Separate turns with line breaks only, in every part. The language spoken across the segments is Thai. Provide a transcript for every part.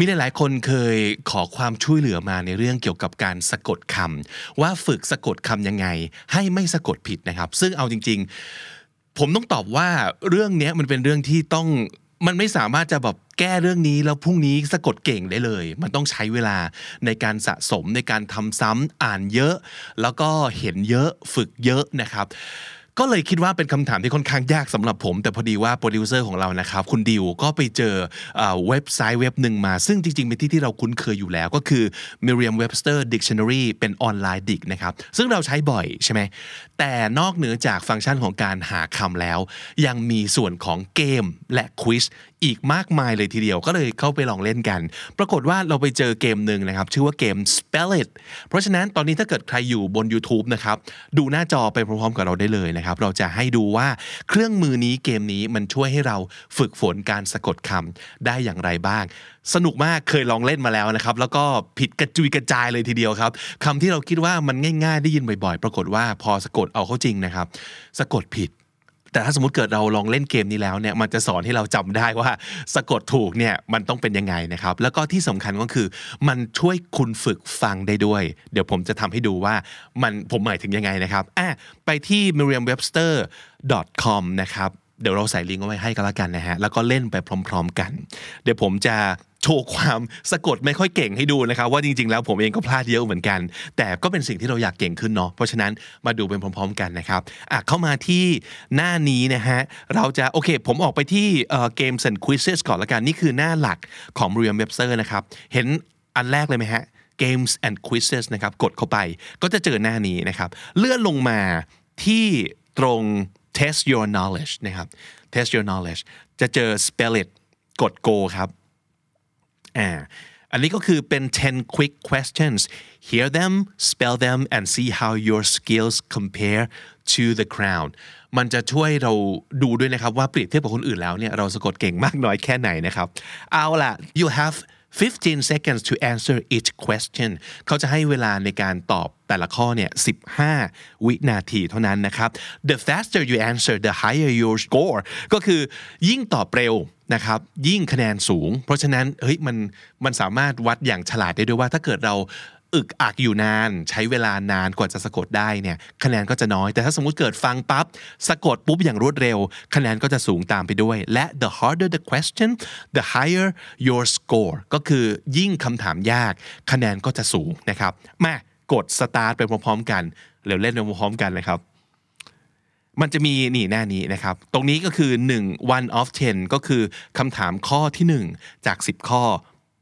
มีหลาย ๆ คนเคยขอความช่วยเหลือมาในเรื่องเกี่ยวกับการสะกดคำว่าฝึกสะกดคำยังไง ให้ไม่สะกดผิดนะครับ ซึ่งเอาจริง ๆ ผมต้องตอบว่าเรื่องนี้มันเป็นเรื่องที่ต้องมันไม่สามารถจะแบบแก้เรื่องนี้แล้วพรุ่งนี้สะกดเก่งได้เลย มันต้องใช้เวลาในการสะสมในการทำซ้ำอ่านเยอะ แล้วก็เห็นเยอะฝึกเยอะนะครับ ก็เลยคิดว่าเป็นคำถามที่ค่อนข้างยากสำหรับผม แต่พอดีว่าโปรดิวเซอร์ของเรานะครับ คุณดิวก็ไปเจอเว็บไซต์เว็บหนึ่งมา ซึ่งจริงๆ เป็นที่ที่เราคุ้นเคยอยู่แล้วก็คือ Merriam-Webster Dictionary เป็นออนไลน์ดิกนะครับ ซึ่งเราใช้บ่อยใช่ไหมแต่นอกเหนือจากฟังก์ชันของการหาคำแล้ว ยังมีส่วนของเกมและควิสอีกมากมายเลยทีเดียวก็เลยเข้าไปลองเล่นกัน ปรากฏว่าเราไปเจอเกมหนึ่งนะครับ ชื่อว่าเกม Spell It เพราะฉะนั้นตอนนี้ถ้าเกิดใครอยู่บน YouTube นะครับ ดูหน้าจอไปพร้อมๆกับเราได้เลยนะครับ เราจะให้ดูว่าเครื่องมือนี้เกมนี้มันช่วยให้เราฝึกฝนการสะกดคำได้อย่างไรบ้าง สนุกมากเคยลองเล่นมาแล้วนะครับ แล้วก็ผิดกระจุยกระจายเลยทีเดียวครับคำที่เราคิดว่ามันง่าย ๆ ได้ยินบ่อย ๆ ปรากฏว่าพอสะกดเอาเข้าจริงนะครับ สะกดผิด แต่ถ้าสมมติเกิดเราลองเล่นเกมนี้แล้วเนี่ยมันจะสอนให้เราจำได้ว่าสะกดถูกเนี่ยมันต้องเป็นยังไงนะครับ แล้วก็ที่สำคัญก็คือ มันช่วยคุณฝึกฟังได้ด้วย เดี๋ยวผมจะทำให้ดูว่ามันผมหมายถึงยังไงนะครับอะไปที่ merriam-webster.com นะครับเดี๋ยวเราใส่ลิงก์เอาไว้ให้กันละกันนะฮะแล้วก็เล่นไปพร้อม ๆ กัน เดี๋ยวผมจะ โชว์ความสะกดไม่ค่อยเก่งให้ดูนะครับ ว่าจริงๆ แล้วผมเองก็พลาดเยอะเหมือนกัน แต่ก็เป็นสิ่งที่เราอยากเก่งขึ้นเนาะเพราะฉะนั้นมาดูเป็นพร้อม ๆ กันนะครับอะเข้ามาที่หน้านี้นะฮะเราจะโอเคผมออกไปที่เกม and quizzes ก่อนละกันนี่คือหน้าหลักของ Merriam-Webster นะครับเห็นอันแรกเลยไหมฮะ Games and Quizzes นะครับกดเข้าไปก็จะเจอหน้านี้นะครับเลื่อนลงมาที่ตรง test your knowledge นะครับ test your knowledge จะเจอ spell it กด go ครับ อันนี้ก็คือเป็น 10 quick questions hear them spell them and see how your skills compare to the crown มันจะช่วยเราดูด้วยนะครับว่าเปรียบเทียบกับคนอื่นแล้วเนี่ยเราสะกดเก่งมากน้อยแค่ไหนนะครับ เอาล่ะ you have 15 seconds to answer each question เขาจะให้เวลาในการตอบแต่ละข้อเนี่ย 15 วินาทีเท่านั้นนะครับ the faster you answer the higher your score ก็คือยิ่งตอบเร็วนะครับ ยิ่งคะแนนสูง เพราะฉะนั้นเฮ้ยมันมันสามารถวัดอย่างฉลาดได้ด้วยว่าถ้าเกิดเรา อึกอักอยู่นาน ใช้เวลานานกว่าจะสะกดได้เนี่ยคะแนนก็จะน้อยแต่ถ้าสมมุติเกิดฟังปั๊บสะกดปุ๊บอย่างรวดเร็ว คะแนนก็จะสูงตามไปด้วย และ the harder the question the higher your score ก็คือยิ่งคำถามยาก คะแนนก็จะสูงนะครับมากด start ไปพร้อมๆกันเร็วเล่นไปพร้อมๆกันเลยครับมันจะมีนี่หน้านี้นะครับ ตรงนี้ก็คือ 1 one of 10 ก็คือคำถามข้อที่ 1 จาก 10 ข้อ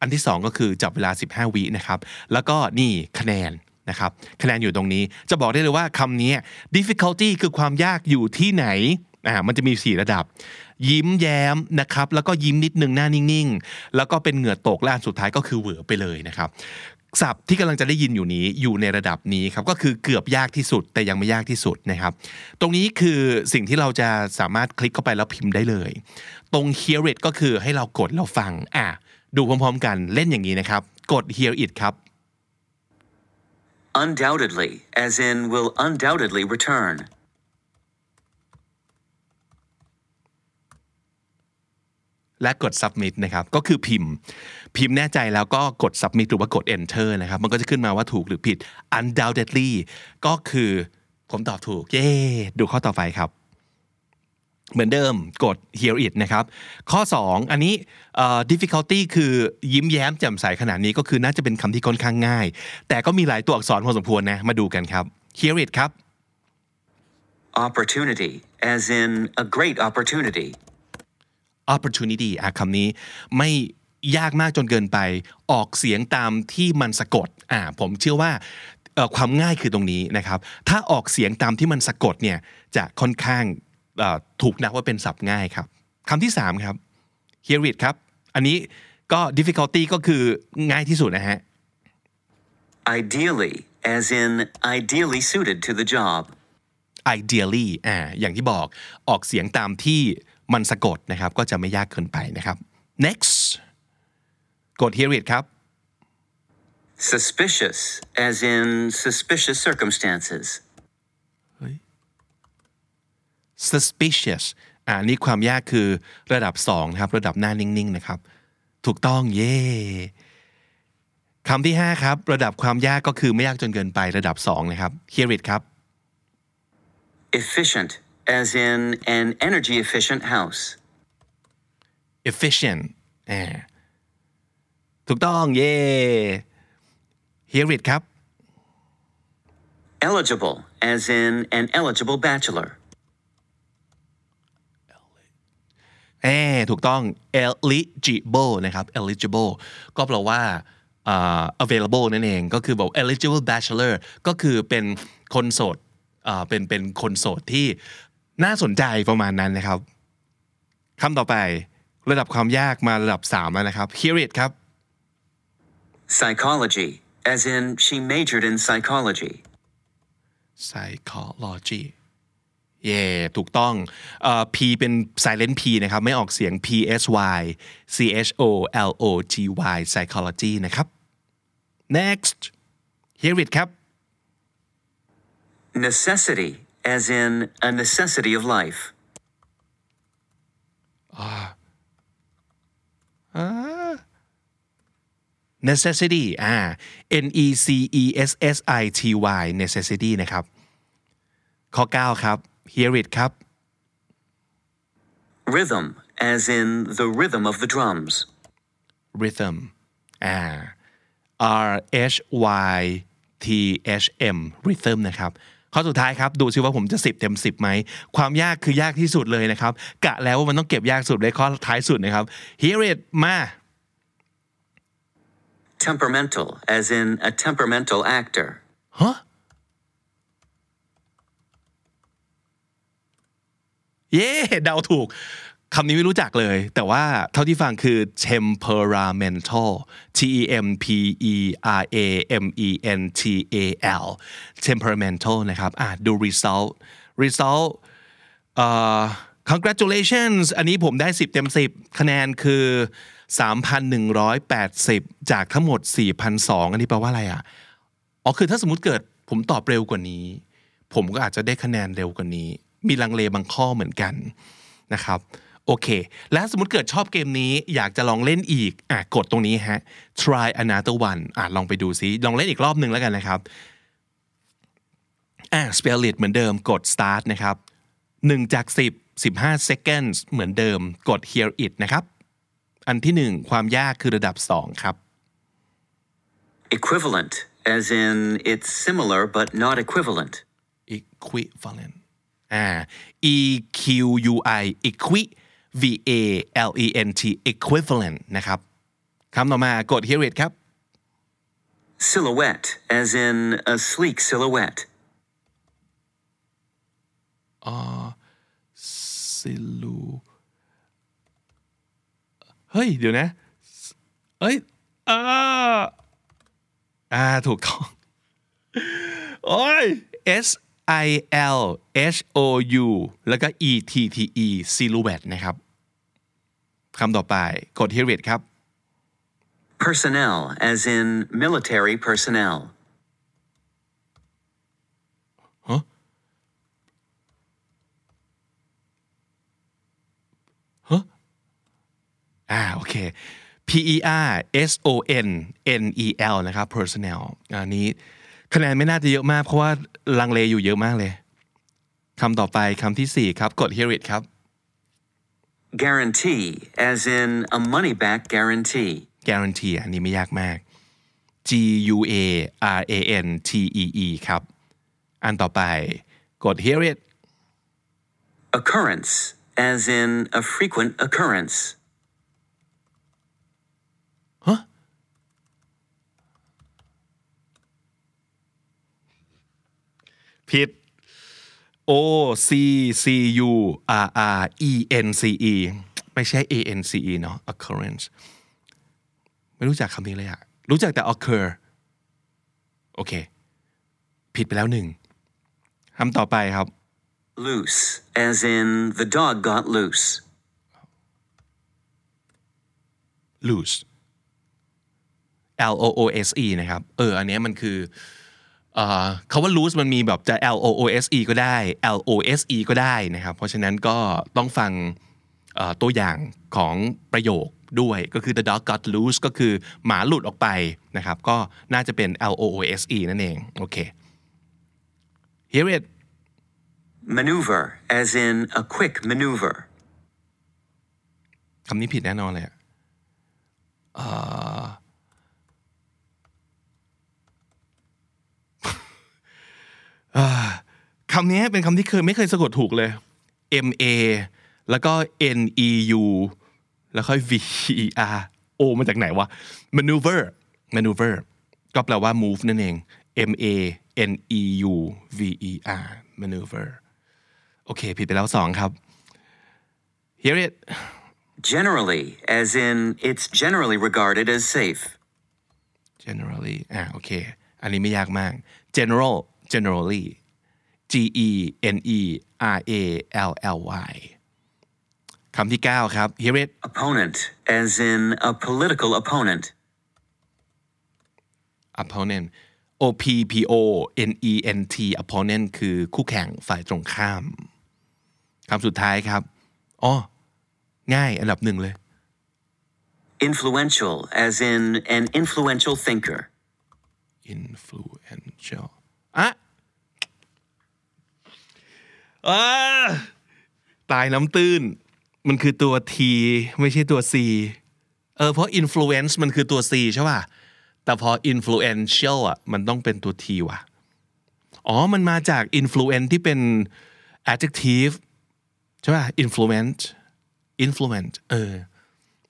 อันที่ 2 ก็คือจับเวลา 15 วินะครับแล้วก็นี่คะแนนนะครับคะแนนอยู่ตรงนี้จะบอกได้เลยว่าคำนี้ difficulty คือความยากอยู่ที่ไหนอ่ามันจะมี 4 ระดับ ยิ้มแย้มนะครับแล้วก็ยิ้มนิดนึงหน้านิ่งๆ แล้วก็เป็นเหงื่อตกและอันสุดท้ายก็คือเหวอไปเลยนะครับศัพท์ที่กำลังจะได้ยินอยู่นี้อยู่ในระดับนี้ครับก็คือเกือบยากที่สุดแต่ยังไม่ยากที่สุดนะครับ ตรงนี้คือสิ่งที่เราจะสามารถคลิกเข้าไปแล้วพิมพ์ได้เลย ตรง hear it ก็คือให้เรากดเราฟังอะ ดูพร้อมๆกันเล่นอย่างนี้นะครับ กด hear it ครับ
Undoubtedly, as in will undoubtedly return.
และกด submit นะครับ ก็คือพิมพ์ พิมพ์แน่ใจแล้วก็กด submit หรือว่ากด enter นะครับ มันก็จะขึ้นมาว่าถูกหรือผิด undoubtedly ก็คือผมตอบถูก เย้ ดูข้อต่อไปครับ เหมือนเดิมกด hear it นะครับ ข้อ 2 อันนี้เอ่อ difficulty คือยิ้มแย้มแจ่มใสขนาดนี้ก็คือน่าจะเป็นคำที่ค่อนข้างง่าย แต่ก็มีหลายตัวอักษรพอสมควรนะ มาดูกันครับ hear it ครับ
Opportunity, as in a great opportunity.
opportunity อะคำนี้ไม่ยากมากจนเกินไป ออกเสียงตามที่มันสะกด อ่า ผมเชื่อว่าเอ่อความง่ายคือตรงนี้นะครับ ถ้าออกเสียงตามที่มันสะกดเนี่ยจะค่อนข้างเอ่อ ถูกนับว่าเป็นศัพท์ง่ายครับคำที่3ครับ hear it ครับ อันนี้ก็ difficulty ก็คือง่ายที่สุดนะฮะ
Ideally, as in ideally suited to the job.
ideally อ่าอย่างที่บอกออกเสียงตามที่มันสะกดนะครับ ก็จะไม่ยากเกินไปนะครับ next กด hear it ครับ
Suspicious, as in suspicious circumstances.
Suspicious อ่านี่ความยากคือระดับ2นะครับระดับหน้านิ่งๆนะครับ ถูกต้องเย่คำที่ 5 ครับ ระดับความยากก็คือไม่ยากจนเกินไประดับ 2 นะครับ hear it ครับ
Efficient, as in an energy efficient house.
efficient อ่าถูกต้องเย่ hear it ครับ
Eligible, as in an eligible bachelor.
เออถูกต้อง eligible นะครับ eligible ก็แปลว่าอ่า available นั่นเอง ก็คือบอก eligible bachelor ก็คือเป็นคนโสดอ่าเป็นเป็นคนโสดที่น่าสนใจประมาณนั้นนะครับคำต่อไประดับความยากมาระดับ3แล้วนะครับ hear it ครับ
Psychology, as in she majored in psychology.
psychology เย่ถูกต้องเอ่อ P เป็น silent P นะครับ ไม่ออกเสียง P S Y C H O L O G Y psychology นะครับ next hear it ครับ
Necessity, as in a necessity of life.
necessity อ่า N E C E S S I T Y necessity นะครับ ข้อ 9 ครับ hear it ครับ
Rhythm, as in the rhythm of the drums.
rhythm อ่า R H Y T H M rhythm นะครับข้อสุดท้ายครับ ดูซิว่าผมจะ 10 เต็ม 10ไหม ความยากคือยากที่สุดเลยนะครับ กะแล้วว่ามันต้องเก็บยากสุดเลยข้อท้ายสุดนะครับ hear it มา
Temperamental, as in a temperamental actor.
ฮะ เย้เดาถูกคำนี้ไม่รู้จักเลย แต่ว่าเท่าที่ฟังคือ temperamental T E M P E R A M E N T A L temperamental นะครับอะดู result result เอ่อ congratulations อันนี้ผมได้ 10 เต็ม 10 คะแนนคือ 3,180 จากทั้งหมด 4,200 อันนี้แปลว่าอะไรอะ อ๋อ คือถ้าสมมติเกิดผมตอบเร็วกว่านี้ ผมก็อาจจะได้คะแนนเร็วกว่านี้ มีลังเลบางข้อเหมือนกันนะครับโอเค และสมมติเกิดชอบเกมนี้อยากจะลองเล่นอีกอะกดตรงนี้ฮะ try another one อะลองไปดูซิลองเล่นอีกรอบหนึ่งแล้วกันนะครับอะ spell it เหมือนเดิมกด start นะครับ1จาก10 15 seconds เหมือนเดิมกด hear it นะครับ อันที่ 1 ความยากคือระดับ 2 ครับ
Equivalent, as in it's similar but not equivalent.
equivalent อ่า e q u i equi v a l e n t equivalent นะครับคำต่อมากด hear it ครับ
Silhouette, as in a sleek silhouette.
silu เฮ้ย เดี๋ยวนะ เอ้ยอ่าอ่า ถูกต้อง โอ้ย S I L H O U แล้วก็ E T T E silhouette นะครับคำต่อไปกด hear it ครับ
Personnel, as in military personnel.
อ่าโอเค P E R S O N N E L นะครับ personnel อันนี้คะแนนไม่น่าจะเยอะมากเพราะว่า ลังเลอยู่เยอะมากเลยคำต่อไปคำที่4ครับกด hear it ครับ
Guarantee, as in a money back guarantee.
guarantee อันนี้ไม่ยากมาก G U A R A N T E E ครับ อันต่อไปกด hear it
Occurrence, as in a frequent occurrence.
ผิด O C C U R R E N C E ไม่ใช่ A N C E เนาะ occurrence ไม่รู้จักคำนี้เลยอะรู้จักแต่ occur โอเค ผิดไปแล้วหนึ่งคำต่อไปครับ
Loose, as in the dog got loose.
loose L O O S E นะครับ เออ อันเนี้ยมันคือเอ่อ คาว่า loose มันมีแบบจะ L O O S E ก็ได้ L O S E ก็ได้นะครับ เพราะฉะนั้นก็ต้องฟังเอ่อตัวอย่างของประโยคด้วยก็คือ the dog got loose ก็คือหมาหลุดออกไปนะครับ ก็น่าจะเป็น L O O S E นั่นเองโอเค hear it
Maneuver, as in a quick maneuver.
คำนี้ผิดแน่นอนเลยอะเอ่อ เอ่อ คำนี้เป็นคำที่เคยไม่เคยสะกดถูกเลย M A แล้วก็ N E U แล้วค่อย V E R O มาจากไหนวะ maneuver maneuver ก็แปลว่า move นั่นเอง M A N E U V E R maneuver โอเค ผิดไปแล้วสองครับ hear it
Generally, as in it's generally regarded as safe.
generally อ่าโอเค อันนี้ไม่ยากมาก general generally G E N E R A L L Y คำที่ 9 ครับ hear it
Opponent, as in a political opponent.
opponent O P P O N E N T opponent คือคู่แข่งฝ่ายตรงข้ามคำสุดท้ายครับอ๋อง่ายอันดับหนึ่งเลย
Influential, as in an influential thinker.
influential อะอ่าตายน้ำตื้น มันคือตัว T ไม่ใช่ตัว C เออเพราะ influence มันคือตัว C ใช่ป่ะ แต่พอ influential อะมันต้องเป็นตัว T ว่ะ อ๋อ มันมาจาก influence ที่เป็น adjective ใช่ป่ะ influence influence เออ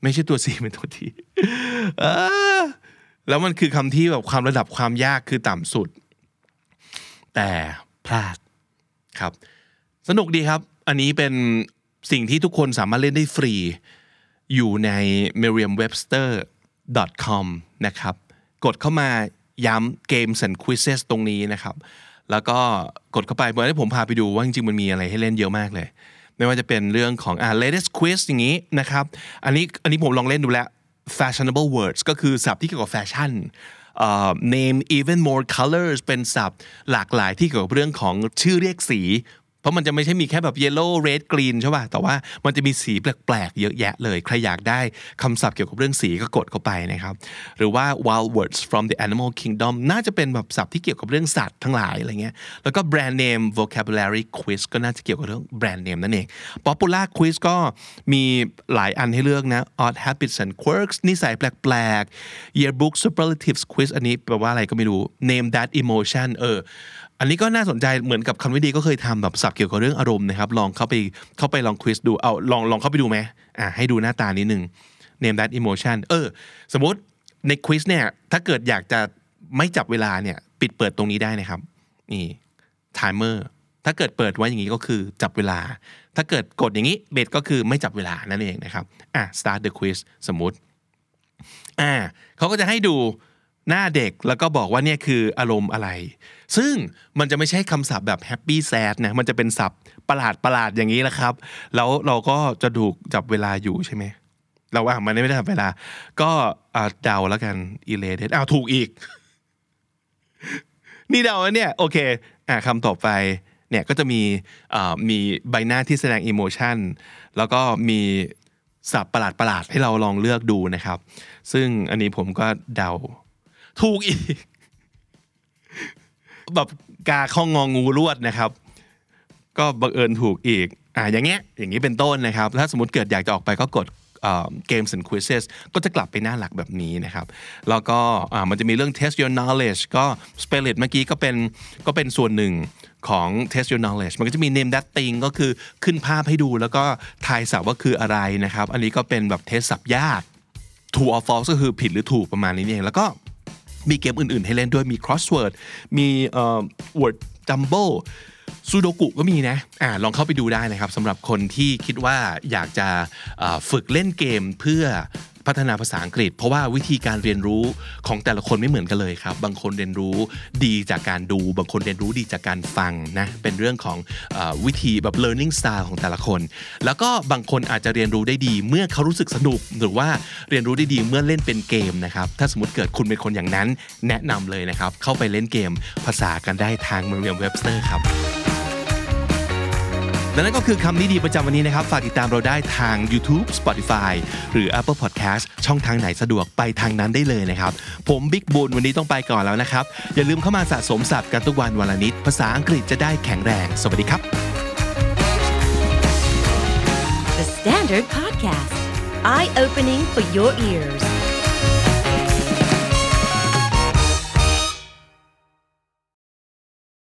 ไม่ใช่ตัว C เป็นตัว T เออแล้วมันคือคำที่แบบความระดับความยากคือต่ำสุด แต่พลาดครับ สนุกดีครับ อันนี้เป็นสิ่งที่ทุกคนสามารถเล่นได้ฟรี อยู่ใน merriam-webster.com นะครับ กดเข้ามาย้ำ Games and Quizzes ตรงนี้นะครับ แล้วก็กดเข้าไปเมื่อที่ผมพาไปดูว่าจริงๆมันมีอะไรให้เล่นเยอะมากเลย ไม่ว่าจะเป็นเรื่องของอ่า latest quiz อย่างนี้นะครับ อันนี้อันนี้ผมลองเล่นดูแล้ว fashionable words ก็คือศัพท์ที่เกี่ยวกับแฟชั่น name even more colors เป็นศัพท์หลากหลายที่เกี่ยวกับเรื่องของชื่อเรียกสี เพราะมันจะไม่ใช่มีแค่แบบ yellow red green ใช่ป่ะ แต่ว่ามันจะมีสีแปลกๆ เยอะแยะเลย ใครอยากได้คำศัพท์เกี่ยวกับเรื่องสีก็กดเข้าไปนะครับ หรือว่า wild words from the animal kingdom น่าจะเป็นแบบศัพท์ที่เกี่ยวกับเรื่องสัตว์ทั้งหลายอะไรเงี้ย แล้วก็ brand name vocabulary quiz ก็น่าจะเกี่ยวกับเรื่อง brand name นั่นเอง popular quiz ก็มีหลายอันให้เลือกนะ odd habits and quirks นิสัยแปลกๆ yearbook superlatives quiz อันนี้แปลว่าอะไรก็ไม่รู้ name that emotion เออ อันนี้ก็น่าสนใจเหมือนกับคำวิดีก็เคยทำแบบศัพท์เกี่ยวกับเรื่องอารมณ์นะครับ ลองเข้าไปเข้าไปลองควิสดูเอาลองลองเข้าไปดูไหมอ่าให้ดูหน้าตานิดนึง name that emotion เออ สมมติในควิสเนี่ย ถ้าเกิดอยากจะไม่จับเวลาเนี่ย ปิดเปิดตรงนี้ได้นะครับ นี่ timer ถ้าเกิดเปิดไว้อย่างนี้ก็คือจับเวลา ถ้าเกิดกดอย่างนี้เบสก็คือไม่จับเวลานั่นเองนะครับ อะ start the quiz สมมติ อ่าเขาก็จะให้ดูหน้าเด็กแล้วก็บอกว่าเนี่ยคืออารมณ์อะไร ซึ่งมันจะไม่ใช่คำศัพท์แบบ happy sad นะมันจะเป็นศัพท์ประหลาดประหลาดอย่างนี้แหละครับ แล้วเราก็จะถูกจับเวลาอยู่ใช่ไหมเราว่ามันไม่ได้จับเวลา ก็เดาแล้วกัน elated อ้าวถูกอีก นี่เดาเนี่ยโอเคอ่าคำต่อไปเนี่ยก็จะมีมีใบหน้าที่แสดงอิโมชันแล้วก็มีศัพท์ประหลาดประหลาดให้เราลองเลือกดูนะครับ ซึ่งอันนี้ผมก็เดา ถูกอีก แบบกาข้องงองูรวดนะครับ ก็บังเอิญถูกอีกอ่าอย่างเงี้ยอย่างนี้เป็นต้นนะครับ ถ้าสมมติเกิดอยากจะออกไปก็กดเกม and quizzes ก็จะกลับไปหน้าหลักแบบนี้นะครับ แล้วก็อ่ามันจะมีเรื่อง test your knowledge ก็ spell it เมื่อกี้ก็เป็นก็เป็นส่วนหนึ่งของ test your knowledge มันก็จะมี name that thing ก็คือขึ้นภาพให้ดูแล้วก็ทายศัพท์ว่าคืออะไรนะครับ อันนี้ก็เป็นแบบเทสศัพท์ยาก true or false ก็คือผิดหรือถูกประมาณนี้เอง แล้วก็ มีเกมอื่นๆ ให้เล่นด้วยมี crossword มีเอ่อ word jumble ซูโดกุก็มีนะอ่าลองเข้าไปดูได้นะครับสำหรับคนที่คิดว่าอยากจะฝึกเล่นเกมเพื่อ พัฒนาภาษาอังกฤษ เพราะว่าวิธีการเรียนรู้ของแต่ละคนไม่เหมือนกันเลยครับ บางคนเรียนรู้ดีจากการดู บางคนเรียนรู้ดีจากการฟังนะ เป็นเรื่องของอวิธีแบบ learning style ของแต่ละคน แล้วก็บางคนอาจจะเรียนรู้ได้ดี เมื่อเขารู้สึกสนุก หรือว่าเรียนรู้ได้ดีเมื่อเล่นเป็นเกมนะครับ ถ้าสมมติเกิดคุณเป็นคนอย่างนั้นแนะนำเลยนะครับ เข้าไปเล่นเกมภาษากันได้ทาง Merriam-Webster ครับ และนั่นก็คือคำนี้ดีประจำวันนี้นะครับ ฝากติดตามเราได้ทาง YouTube Spotify หรือ Apple Podcast ช่องทางไหนสะดวกไปทางนั้นได้เลยนะครับ ผมบิ๊กบุญวันนี้ต้องไปก่อนแล้วนะครับ อย่าลืมเข้ามาสะสมศัพท์กันทุกวันวันละนิด ภาษาอังกฤษจะได้แข็งแรง สวัสดีครับ
The Standard Podcast, eye opening for your ears.